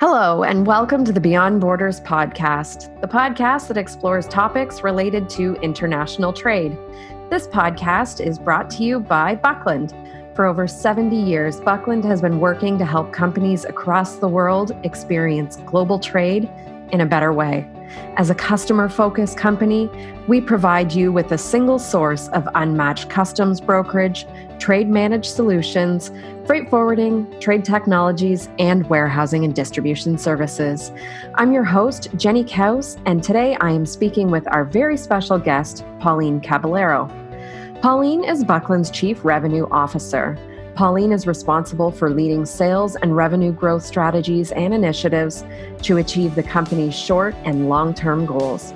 Hello, and welcome to the Beyond Borders podcast, the podcast that explores topics related to international trade. This podcast is brought to you by Buckland. For over 70 years, Buckland has been working to help companies across the world experience global trade in a better way. As a customer focused company, we provide you with a single source of unmatched customs brokerage, trade managed solutions, freight forwarding, trade technologies, and warehousing and distribution services. I'm your host, Jenny Kaus, and today I am speaking with our very special guest, Pauline Caballero. Pauline is Buckland's Chief Revenue Officer. Pauline is responsible for leading sales and revenue growth strategies and initiatives to achieve the company's short and long term goals.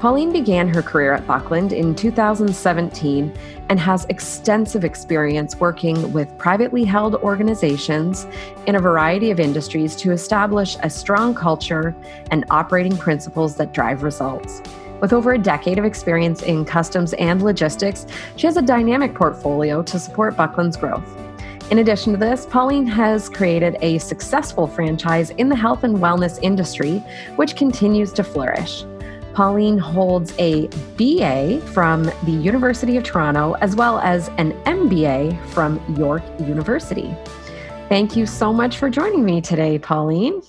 Pauline began her career at Buckland in 2017 and has extensive experience working with privately held organizations in a variety of industries to establish a strong culture and operating principles that drive results. With over a decade of experience in customs and logistics, she has a dynamic portfolio to support Buckland's growth. In addition to this, Pauline has created a successful franchise in the health and wellness industry, which continues to flourish. Pauline holds a BA from the University of Toronto as well as an MBA from York University. Thank you so much for joining me today, Pauline.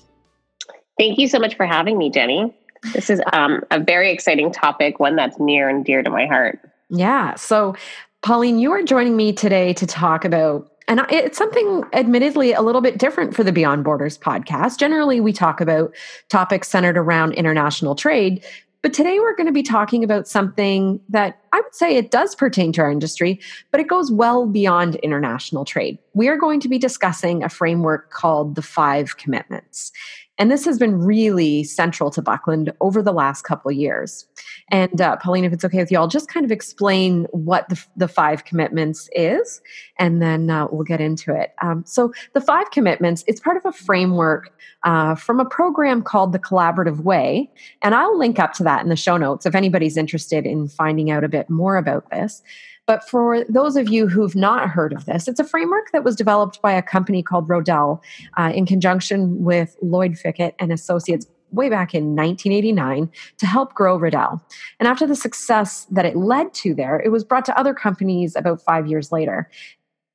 Thank you so much for having me, Jenny. This is um, a very exciting topic, one that's near and dear to my heart. Yeah. So, Pauline, you are joining me today to talk about and it's something admittedly a little bit different for the Beyond Borders podcast. Generally, we talk about topics centered around international trade. But today we're going to be talking about something that I would say it does pertain to our industry, but it goes well beyond international trade. We are going to be discussing a framework called the Five Commitments. And this has been really central to Buckland over the last couple years. And uh, Pauline, if it's okay with you, I'll just kind of explain what the, the five commitments is, and then uh, we'll get into it. Um, so, the five commitments, it's part of a framework uh, from a program called the Collaborative Way. And I'll link up to that in the show notes if anybody's interested in finding out a bit more about this. But for those of you who've not heard of this, it's a framework that was developed by a company called Rodel uh, in conjunction with Lloyd Fickett and Associates way back in 1989 to help grow Rodel. And after the success that it led to there, it was brought to other companies about five years later.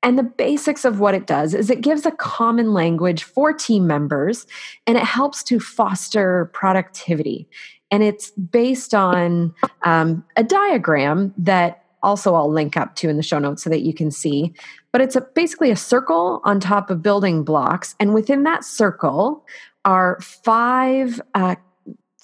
And the basics of what it does is it gives a common language for team members and it helps to foster productivity. And it's based on um, a diagram that also I'll link up to in the show notes so that you can see. But it's a, basically a circle on top of building blocks, and within that circle are five uh,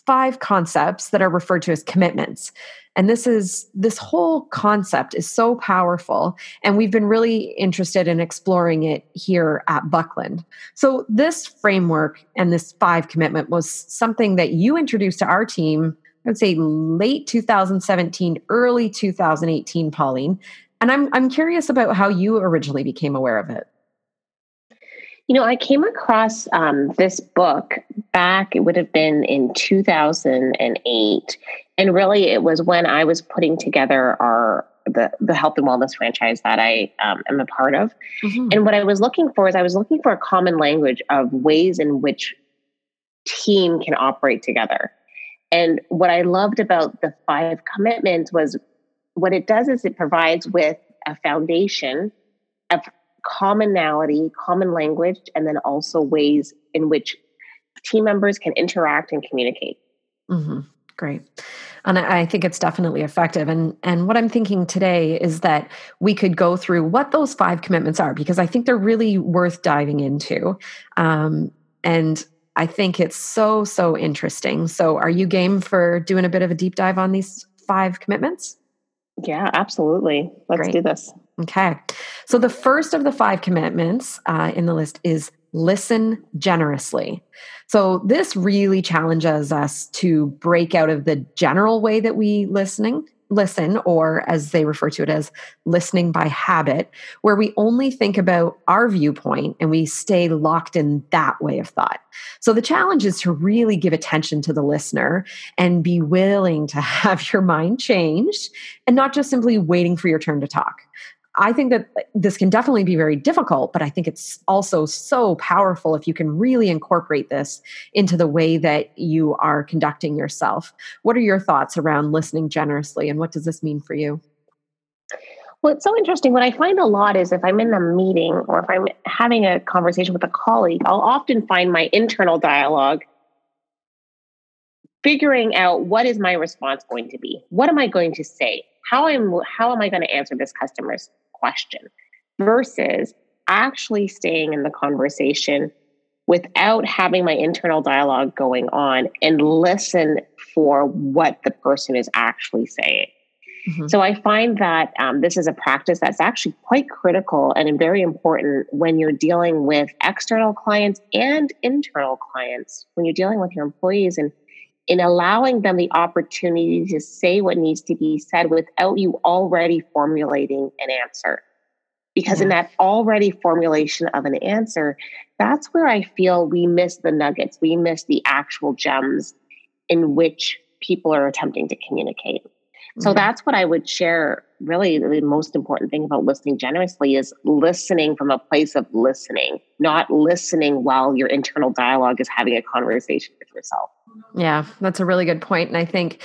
five concepts that are referred to as commitments. And this is this whole concept is so powerful, and we've been really interested in exploring it here at Buckland. So this framework and this five commitment was something that you introduced to our team I would say late 2017, early 2018, Pauline. And I'm I'm curious about how you originally became aware of it. You know, I came across um, this book back, it would have been in 2008. And really, it was when I was putting together our the, the health and wellness franchise that I um, am a part of. Mm-hmm. And what I was looking for is I was looking for a common language of ways in which team can operate together. And what I loved about the five commitments was what it does is it provides with a foundation of commonality, common language, and then also ways in which team members can interact and communicate. Mm-hmm. Great. And I think it's definitely effective. And and what I'm thinking today is that we could go through what those five commitments are because I think they're really worth diving into. Um, and I think it's so, so interesting. So, are you game for doing a bit of a deep dive on these five commitments? Yeah, absolutely. Let's Great. do this. Okay. So, the first of the five commitments uh, in the list is listen generously. So, this really challenges us to break out of the general way that we listening listen, or as they refer to it as listening by habit, where we only think about our viewpoint and we stay locked in that way of thought. So the challenge is to really give attention to the listener and be willing to have your mind changed and not just simply waiting for your turn to talk. I think that this can definitely be very difficult, but I think it's also so powerful if you can really incorporate this into the way that you are conducting yourself. What are your thoughts around listening generously and what does this mean for you? Well, it's so interesting. What I find a lot is if I'm in a meeting or if I'm having a conversation with a colleague, I'll often find my internal dialogue figuring out what is my response going to be? What am I going to say? How am how am I going to answer this customer's question? Versus actually staying in the conversation without having my internal dialogue going on and listen for what the person is actually saying. Mm-hmm. So I find that um, this is a practice that's actually quite critical and very important when you're dealing with external clients and internal clients. When you're dealing with your employees and in allowing them the opportunity to say what needs to be said without you already formulating an answer. Because yeah. in that already formulation of an answer, that's where I feel we miss the nuggets, we miss the actual gems in which people are attempting to communicate. So mm-hmm. that's what I would share. Really, the most important thing about listening generously is listening from a place of listening, not listening while your internal dialogue is having a conversation with yourself. Yeah, that's a really good point. And I think,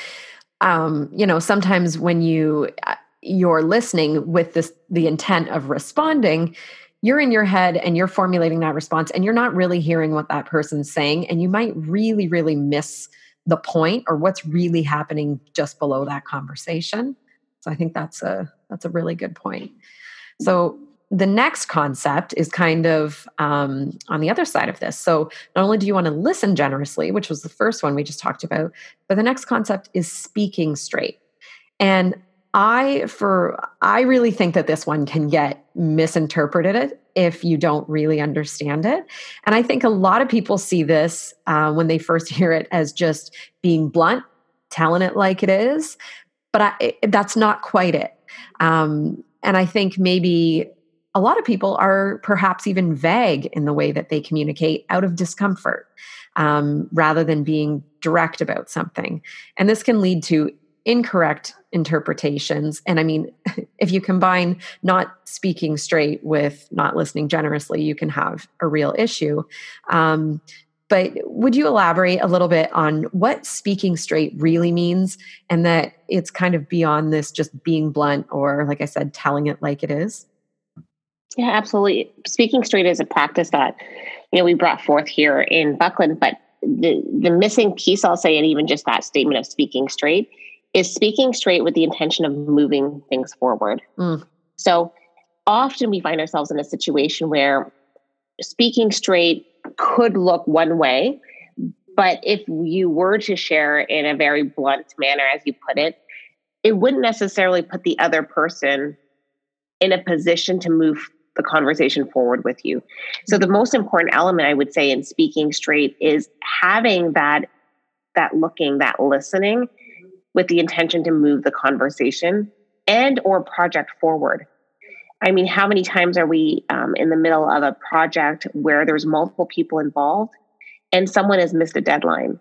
um, you know, sometimes when you uh, you're listening with this the intent of responding, you're in your head and you're formulating that response, and you're not really hearing what that person's saying, and you might really, really miss the point or what's really happening just below that conversation. So I think that's a that's a really good point. So the next concept is kind of um, on the other side of this. So not only do you want to listen generously, which was the first one we just talked about, but the next concept is speaking straight. And I for I really think that this one can get misinterpreted if you don't really understand it. And I think a lot of people see this uh, when they first hear it as just being blunt, telling it like it is. But I, that's not quite it. Um, and I think maybe a lot of people are perhaps even vague in the way that they communicate out of discomfort um, rather than being direct about something. And this can lead to incorrect interpretations. And I mean, if you combine not speaking straight with not listening generously, you can have a real issue. Um, but would you elaborate a little bit on what speaking straight really means and that it's kind of beyond this just being blunt or, like I said, telling it like it is? Yeah, absolutely. Speaking straight is a practice that, you know, we brought forth here in Buckland, but the, the missing piece, I'll say, and even just that statement of speaking straight is speaking straight with the intention of moving things forward. Mm. So often we find ourselves in a situation where speaking straight could look one way, but if you were to share in a very blunt manner, as you put it, it wouldn't necessarily put the other person in a position to move the conversation forward with you. So the most important element I would say in speaking straight is having that that looking, that listening with the intention to move the conversation and or project forward i mean how many times are we um, in the middle of a project where there's multiple people involved and someone has missed a deadline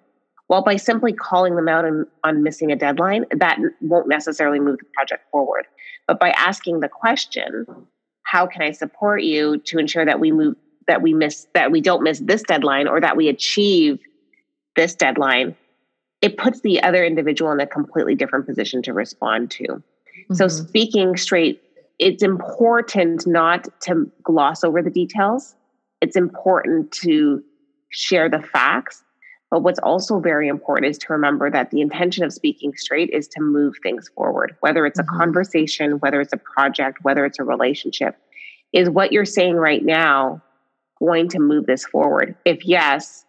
well by simply calling them out on, on missing a deadline that won't necessarily move the project forward but by asking the question how can i support you to ensure that we move that we miss that we don't miss this deadline or that we achieve this deadline it puts the other individual in a completely different position to respond to. Mm-hmm. So, speaking straight, it's important not to gloss over the details. It's important to share the facts. But what's also very important is to remember that the intention of speaking straight is to move things forward, whether it's mm-hmm. a conversation, whether it's a project, whether it's a relationship. Is what you're saying right now going to move this forward? If yes,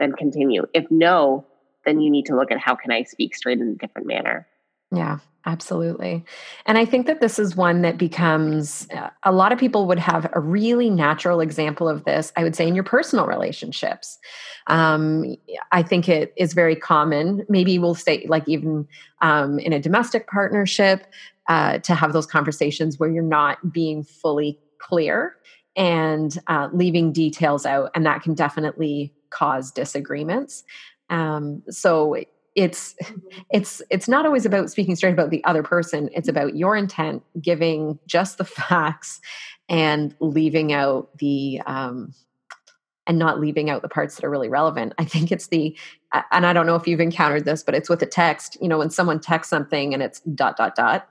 then continue. If no, then you need to look at how can I speak straight in a different manner. Yeah, absolutely. And I think that this is one that becomes uh, a lot of people would have a really natural example of this, I would say, in your personal relationships. Um, I think it is very common. Maybe we'll say, like, even um, in a domestic partnership, uh, to have those conversations where you're not being fully clear and uh, leaving details out. And that can definitely cause disagreements. Um, so it's it's it's not always about speaking straight about the other person. It's about your intent giving just the facts and leaving out the um and not leaving out the parts that are really relevant. I think it's the and i don't know if you've encountered this but it's with a text. You know when someone texts something and it's dot dot dot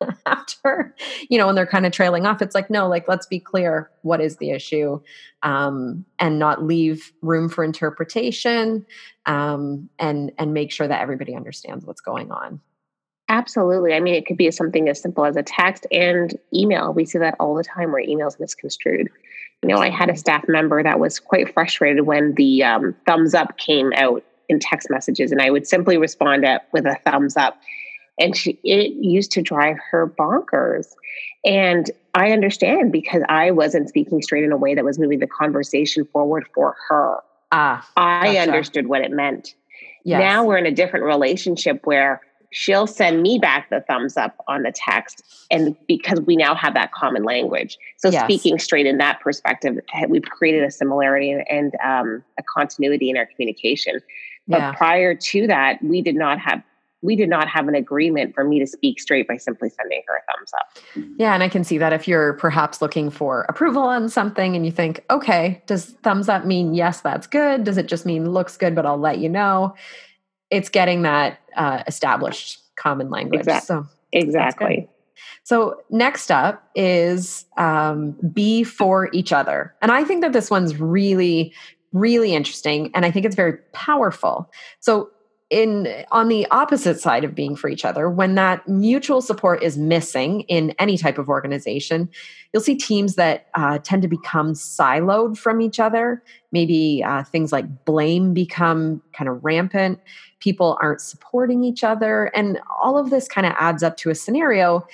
after you know and they're kind of trailing off it's like no like let's be clear what is the issue? Um, and not leave room for interpretation um, and and make sure that everybody understands what's going on. Absolutely. I mean it could be something as simple as a text and email. We see that all the time where emails misconstrued. You know i had a staff member that was quite frustrated when the um, thumbs up came out in text messages and i would simply respond with a thumbs up and she it used to drive her bonkers and i understand because i wasn't speaking straight in a way that was moving the conversation forward for her ah i gotcha. understood what it meant yes. now we're in a different relationship where she'll send me back the thumbs up on the text and because we now have that common language so yes. speaking straight in that perspective we've created a similarity and um, a continuity in our communication but yeah. prior to that we did not have we did not have an agreement for me to speak straight by simply sending her a thumbs up. Yeah, and I can see that if you're perhaps looking for approval on something and you think, okay, does thumbs up mean yes, that's good? Does it just mean looks good, but I'll let you know? It's getting that uh, established common language. Exactly. So exactly. So next up is um, be for each other, and I think that this one's really really interesting and i think it's very powerful so in on the opposite side of being for each other. When that mutual support is missing in any type of organization you'll see teams that uh, tend to become siloed from each other. Maybe uh, things like blame become kind of rampant. People aren't supporting each other. And all of this kind of adds up to a scenario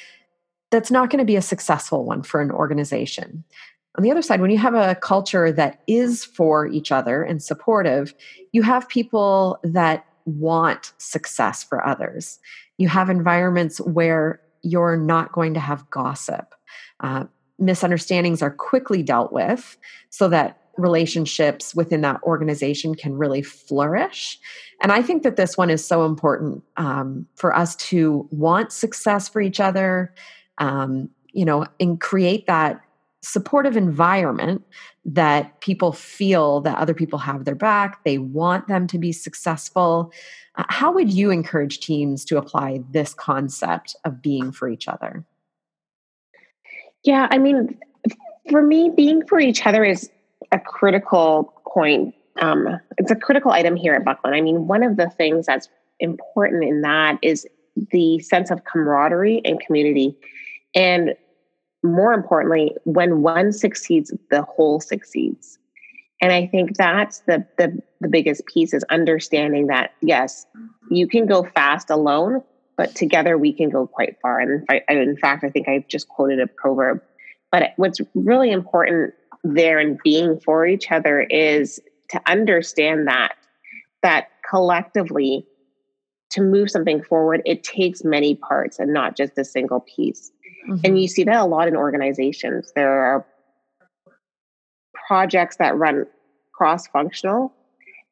that's not going to be a successful one for an organization. On the other side, when you have a culture that is for each other and supportive, you have people that want success for others. You have environments where you're not going to have gossip. Uh, misunderstandings are quickly dealt with so that relationships within that organization can really flourish. And I think that this one is so important um, for us to want success for each other, um, you know, and create that supportive environment that people feel that other people have their back, they want them to be successful. Uh, how would you encourage teams to apply this concept of being for each other? Yeah, I mean, for me, being for each other is a critical point. Um, it's a critical item here at Buckland. I mean, one of the things that's important in that is the sense of camaraderie and community. And more importantly, when one succeeds, the whole succeeds. And I think that's the, the, the biggest piece is understanding that yes, you can go fast alone, but together we can go quite far. And in fact, I think I've just quoted a proverb. But what's really important there in being for each other is to understand that that collectively to move something forward, it takes many parts and not just a single piece. Mm-hmm. And you see that a lot in organizations. There are projects that run cross functional,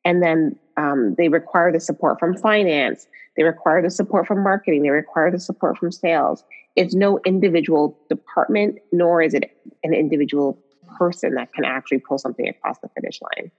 and then um, they require the support from finance, they require the support from marketing, they require the support from sales. It's no individual department, nor is it an individual person that can actually pull something across the finish line.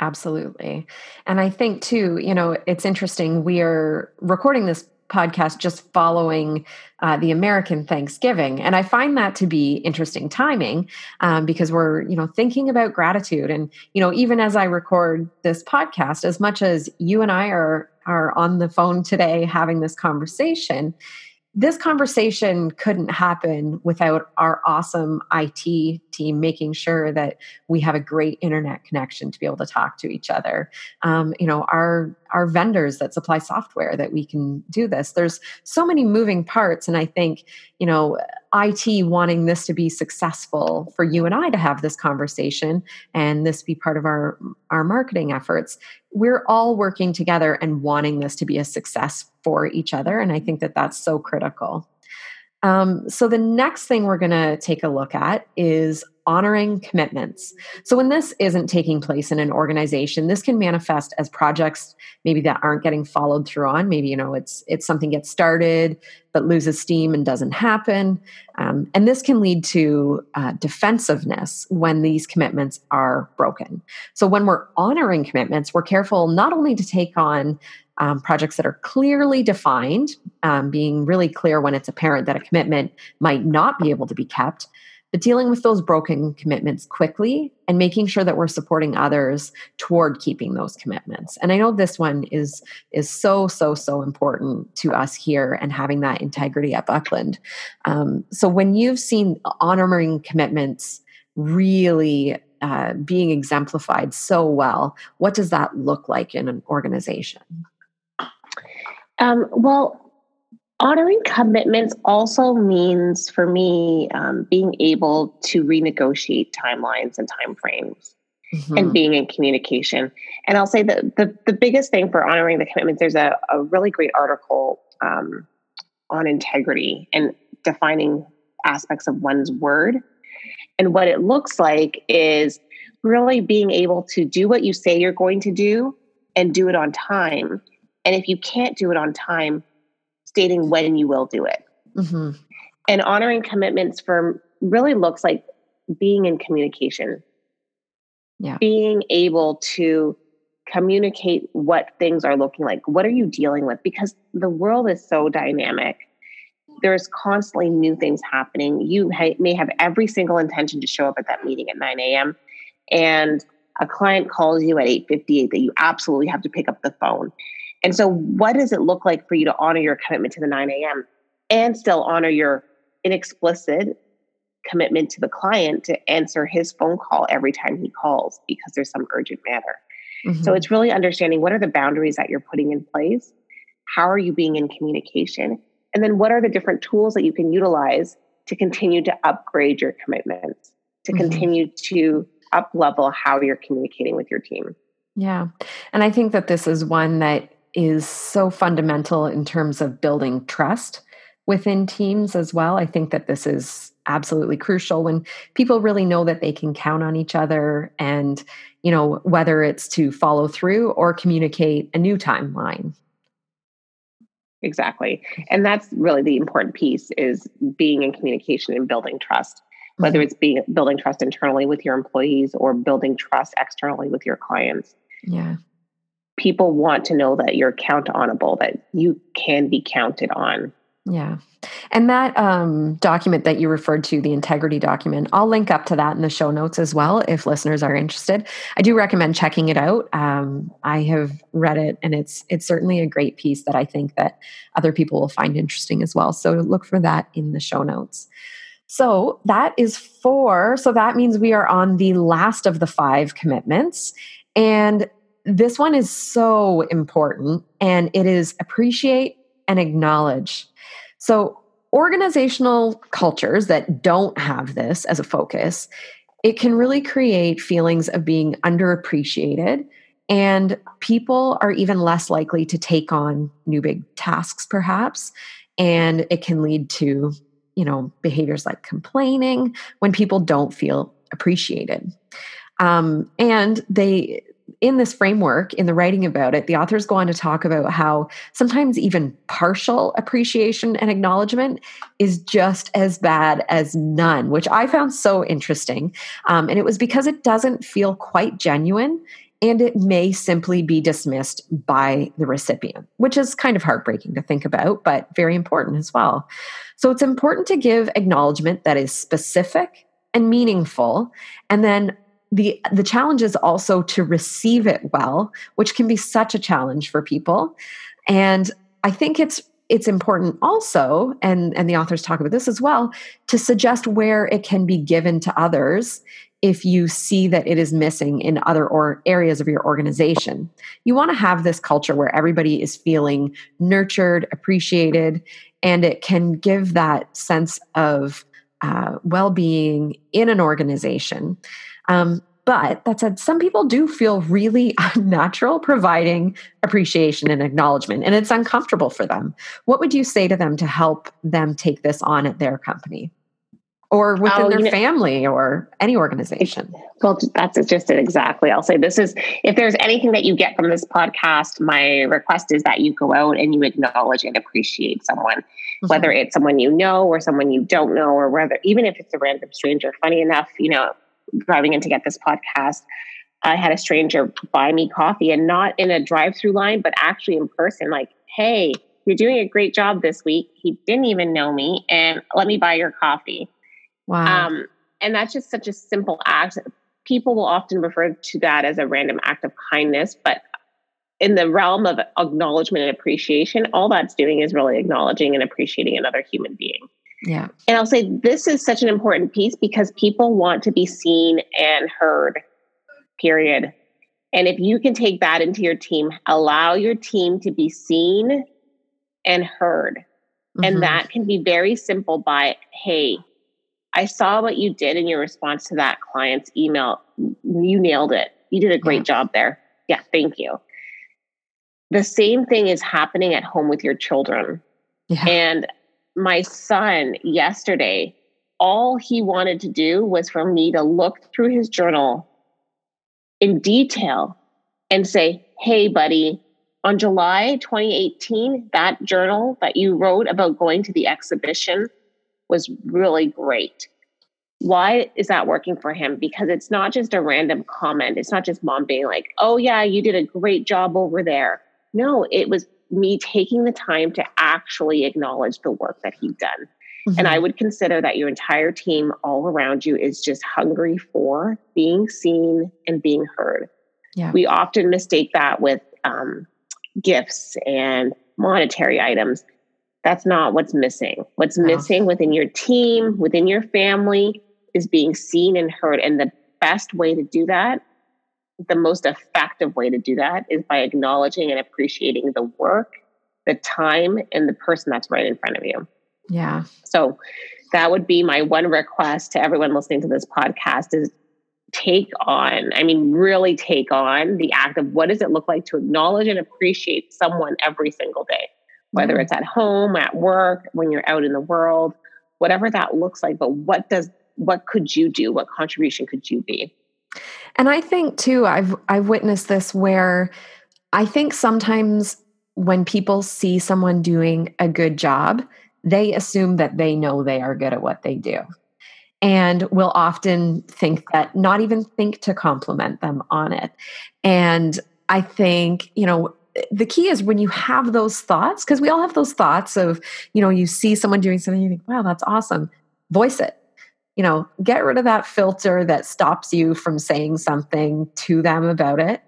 Absolutely. And I think too, you know, it's interesting. We are recording this podcast just following uh, the American Thanksgiving, and I find that to be interesting timing um, because we're you know thinking about gratitude, and you know even as I record this podcast, as much as you and I are are on the phone today having this conversation, this conversation couldn't happen without our awesome IT team making sure that we have a great internet connection to be able to talk to each other. Um, you know, our our vendors that supply software that we can do this. There's so many moving parts, and I think you know IT wanting this to be successful for you and I to have this conversation and this be part of our our marketing efforts. We're all working together and wanting this to be a success for each other, and I think that that's so critical. Um, so the next thing we're going to take a look at is honoring commitments. So, when this isn't taking place in an organization, this can manifest as projects maybe that aren't getting followed through on. Maybe you know it's it's something gets started but loses steam and doesn't happen, um, and this can lead to uh, defensiveness when these commitments are broken. So, when we're honoring commitments, we're careful not only to take on um, projects that are clearly defined, um, being really clear when it's apparent that a commitment might not be able to be kept, but dealing with those broken commitments quickly and making sure that we're supporting others toward keeping those commitments. And i know this one is is so so so important to us here and having that integrity at buckland. Um, so when you've seen honoring commitments really uh, being exemplified so well what does that look like in an organization um, well honoring commitments also means for me um, being able to renegotiate timelines and timeframes mm-hmm. and being in communication. And i'll say that the, the biggest thing for honoring the commitments there's a, a really great article um, on integrity and defining aspects of one's word. And what it looks like is really being able to do what you say you're going to do and do it on time and if you can't do it on time stating when you will do it. Mm-hmm. And honoring commitments for really looks like being in communication. Yeah. Being able to communicate what things are looking like. What are you dealing with? Because the world is so dynamic. There's constantly new things happening. You ha- may have every single intention to show up at that meeting at 9 a.m. and a client calls you at 8:58 that you absolutely have to pick up the phone and so, what does it look like for you to honor your commitment to the 9 a.m. and still honor your inexplicit commitment to the client to answer his phone call every time he calls because there's some urgent matter? Mm-hmm. So, it's really understanding what are the boundaries that you're putting in place? How are you being in communication? And then, what are the different tools that you can utilize to continue to upgrade your commitments, to mm-hmm. continue to up level how you're communicating with your team? Yeah. And I think that this is one that is so fundamental in terms of building trust within teams as well. I think that this is absolutely crucial when people really know that they can count on each other and, you know, whether it's to follow through or communicate a new timeline. Exactly. And that's really the important piece is being in communication and building trust, whether mm-hmm. it's being building trust internally with your employees or building trust externally with your clients. Yeah people want to know that you're count onable, that you can be counted on. Yeah. And that um, document that you referred to, the integrity document, I'll link up to that in the show notes as well if listeners are interested. I do recommend checking it out. Um, I have read it, and it's it's certainly a great piece that I think that other people will find interesting as well. So look for that in the show notes. So that is four. So that means we are on the last of the five commitments. And this one is so important, and it is appreciate and acknowledge. So, organizational cultures that don't have this as a focus, it can really create feelings of being underappreciated. And people are even less likely to take on new big tasks, perhaps. And it can lead to, you know, behaviors like complaining when people don't feel appreciated. Um, and they in this framework, in the writing about it, the authors go on to talk about how sometimes even partial appreciation and acknowledgement is just as bad as none, which I found so interesting. Um, and it was because it doesn't feel quite genuine and it may simply be dismissed by the recipient, which is kind of heartbreaking to think about, but very important as well. So it's important to give acknowledgement that is specific and meaningful, and then the the challenge is also to receive it well which can be such a challenge for people. And i think it's it's important also and and the authors talk about this as well to suggest where it can be given to others if you see that it is missing in other or areas of your organization. You want to have this culture where everybody is feeling nurtured appreciated and it can give that sense of uh, well-being in an organization um, but that said, some people do feel really unnatural providing appreciation and acknowledgement, and it's uncomfortable for them. What would you say to them to help them take this on at their company? or within oh, their family or any organization. Well, that's just it exactly. I'll say this is if there's anything that you get from this podcast, my request is that you go out and you acknowledge and appreciate someone, mm-hmm. whether it's someone you know or someone you don't know, or whether even if it's a random stranger. Funny enough, you know, driving in to get this podcast, I had a stranger buy me coffee and not in a drive through line, but actually in person, like, hey, you're doing a great job this week. He didn't even know me, and let me buy your coffee. Wow. Um, and that's just such a simple act. People will often refer to that as a random act of kindness, but in the realm of acknowledgement and appreciation, all that's doing is really acknowledging and appreciating another human being. Yeah. And I'll say this is such an important piece because people want to be seen and heard, period. And if you can take that into your team, allow your team to be seen and heard. Mm-hmm. And that can be very simple by, hey, I saw what you did in your response to that client's email. You nailed it. You did a great yeah. job there. Yeah, thank you. The same thing is happening at home with your children. Yeah. And my son yesterday, all he wanted to do was for me to look through his journal in detail and say, Hey, buddy, on July 2018, that journal that you wrote about going to the exhibition was really great. Why is that working for him? Because it's not just a random comment. It's not just mom being like, oh, yeah, you did a great job over there. No, it was me taking the time to actually acknowledge the work that he'd done. Mm-hmm. And I would consider that your entire team all around you is just hungry for being seen and being heard. Yeah. We often mistake that with um, gifts and monetary items. That's not what's missing. What's missing within your team, within your family, is being seen and heard. And the best way to do that, the most effective way to do that, is by acknowledging and appreciating the work, the time, and the person that's right in front of you. Yeah. So that would be my one request to everyone listening to this podcast is take on, I mean, really take on the act of what does it look like to acknowledge and appreciate someone every single day whether mm-hmm. it's at home, at work, when you're out in the world, whatever that looks like. But what does what could you do? What contribution could you be? And I think too, I've I've witnessed this where I think sometimes when people see someone doing a good job, they assume that they know they are good at what they do. And will often think that not even think to compliment them on it. And I think, you know, the key is when you have those thoughts, because we all have those thoughts of, you know, you see someone doing something, you think, wow, that's awesome. Voice it. You know, get rid of that filter that stops you from saying something to them about it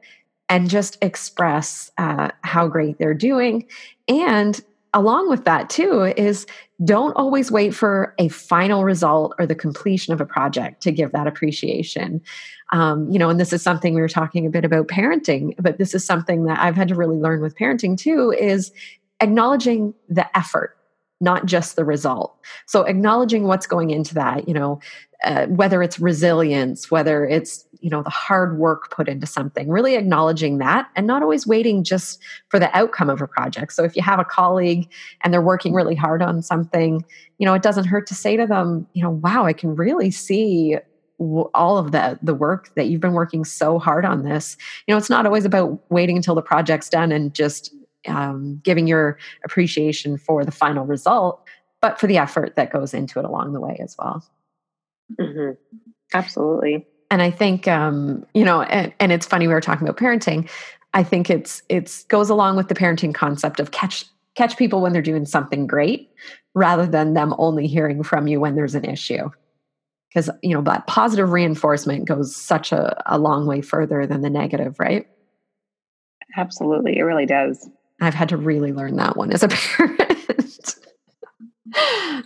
and just express uh, how great they're doing. And along with that, too, is don't always wait for a final result or the completion of a project to give that appreciation. Um, you know, and this is something we were talking a bit about parenting, but this is something that I've had to really learn with parenting too is acknowledging the effort not just the result. So acknowledging what's going into that, you know, uh, whether it's resilience, whether it's you know the hard work put into something, really acknowledging that, and not always waiting just for the outcome of a project. So if you have a colleague and they're working really hard on something, you know, it doesn't hurt to say to them, you know, wow, I can really see all of the the work that you've been working so hard on this you know it's not always about waiting until the project's done and just um, giving your appreciation for the final result, but for the effort that goes into it along the way as well. Mm-hmm. Absolutely. And I think, um, you know, and, and it's funny we were talking about parenting. I think it's it's goes along with the parenting concept of catch catch people when they're doing something great, rather than them only hearing from you when there's an issue. Because you know that positive reinforcement goes such a, a long way further than the negative, right? Absolutely, it really does. I've had to really learn that one as a parent.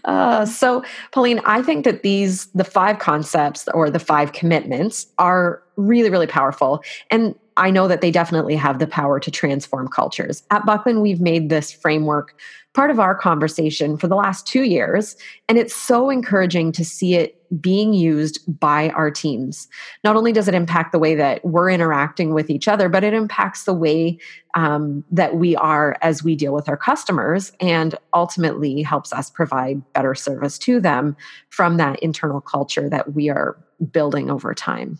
uh, so, Pauline, I think that these, the five concepts or the five commitments are really, really powerful. And I know that they definitely have the power to transform cultures. At Buckland, we've made this framework part of our conversation for the last two years. And it's so encouraging to see it being used by our teams. Not only does it impact the way that we're interacting with each other, but it impacts the way um, that we are as we deal with our customers and ultimately helps us provide better service to them from that internal culture that we are building over time.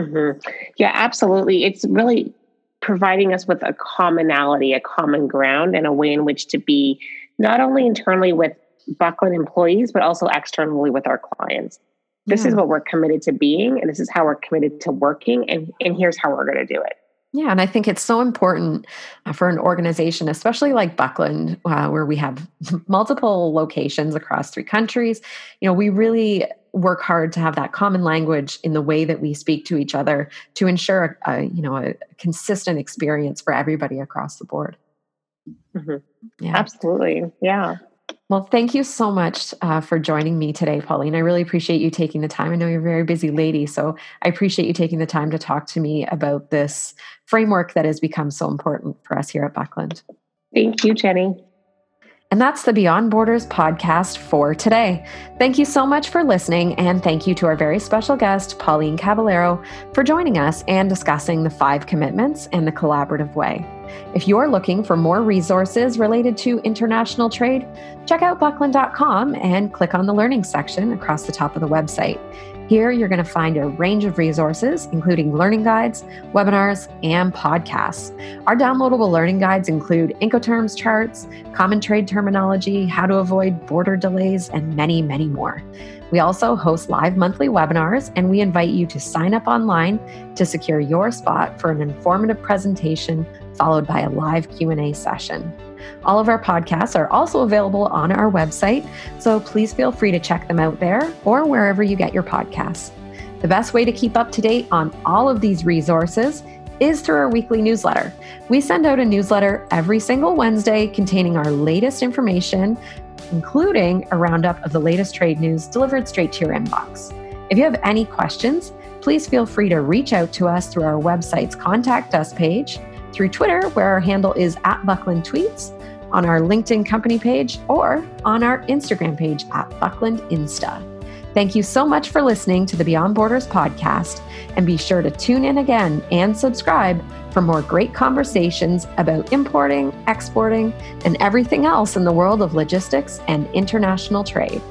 Mm-hmm. Yeah, absolutely. It's really providing us with a commonality, a common ground, and a way in which to be not only internally with Buckland employees, but also externally with our clients. This yeah. is what we're committed to being, and this is how we're committed to working, and, and here's how we're going to do it. Yeah, and I think it's so important uh, for an organization, especially like Buckland, uh, where we have multiple locations across three countries. You know, we really work hard to have that common language in the way that we speak to each other to ensure a, a you know a consistent experience for everybody across the board. Mm-hmm. Yeah, absolutely. Yeah. Well, thank you so much uh, for joining me today, Pauline. I really appreciate you taking the time. I know you're a very busy lady, so I appreciate you taking the time to talk to me about this framework that has become so important for us here at Buckland. Thank you, Jenny. And that's the Beyond Borders podcast for today. Thank you so much for listening, and thank you to our very special guest, Pauline Caballero, for joining us and discussing the five commitments and the collaborative way. If you're looking for more resources related to international trade, check out buckland.com and click on the learning section across the top of the website. Here, you're going to find a range of resources, including learning guides, webinars, and podcasts. Our downloadable learning guides include Incoterms charts, common trade terminology, how to avoid border delays, and many, many more. We also host live monthly webinars, and we invite you to sign up online to secure your spot for an informative presentation followed by a live Q&A session. All of our podcasts are also available on our website, so please feel free to check them out there or wherever you get your podcasts. The best way to keep up to date on all of these resources is through our weekly newsletter. We send out a newsletter every single Wednesday containing our latest information, including a roundup of the latest trade news delivered straight to your inbox. If you have any questions, please feel free to reach out to us through our website's Contact Us page through Twitter, where our handle is at Buckland Tweets, on our LinkedIn company page, or on our Instagram page at Buckland Insta. Thank you so much for listening to the Beyond Borders podcast, and be sure to tune in again and subscribe for more great conversations about importing, exporting, and everything else in the world of logistics and international trade.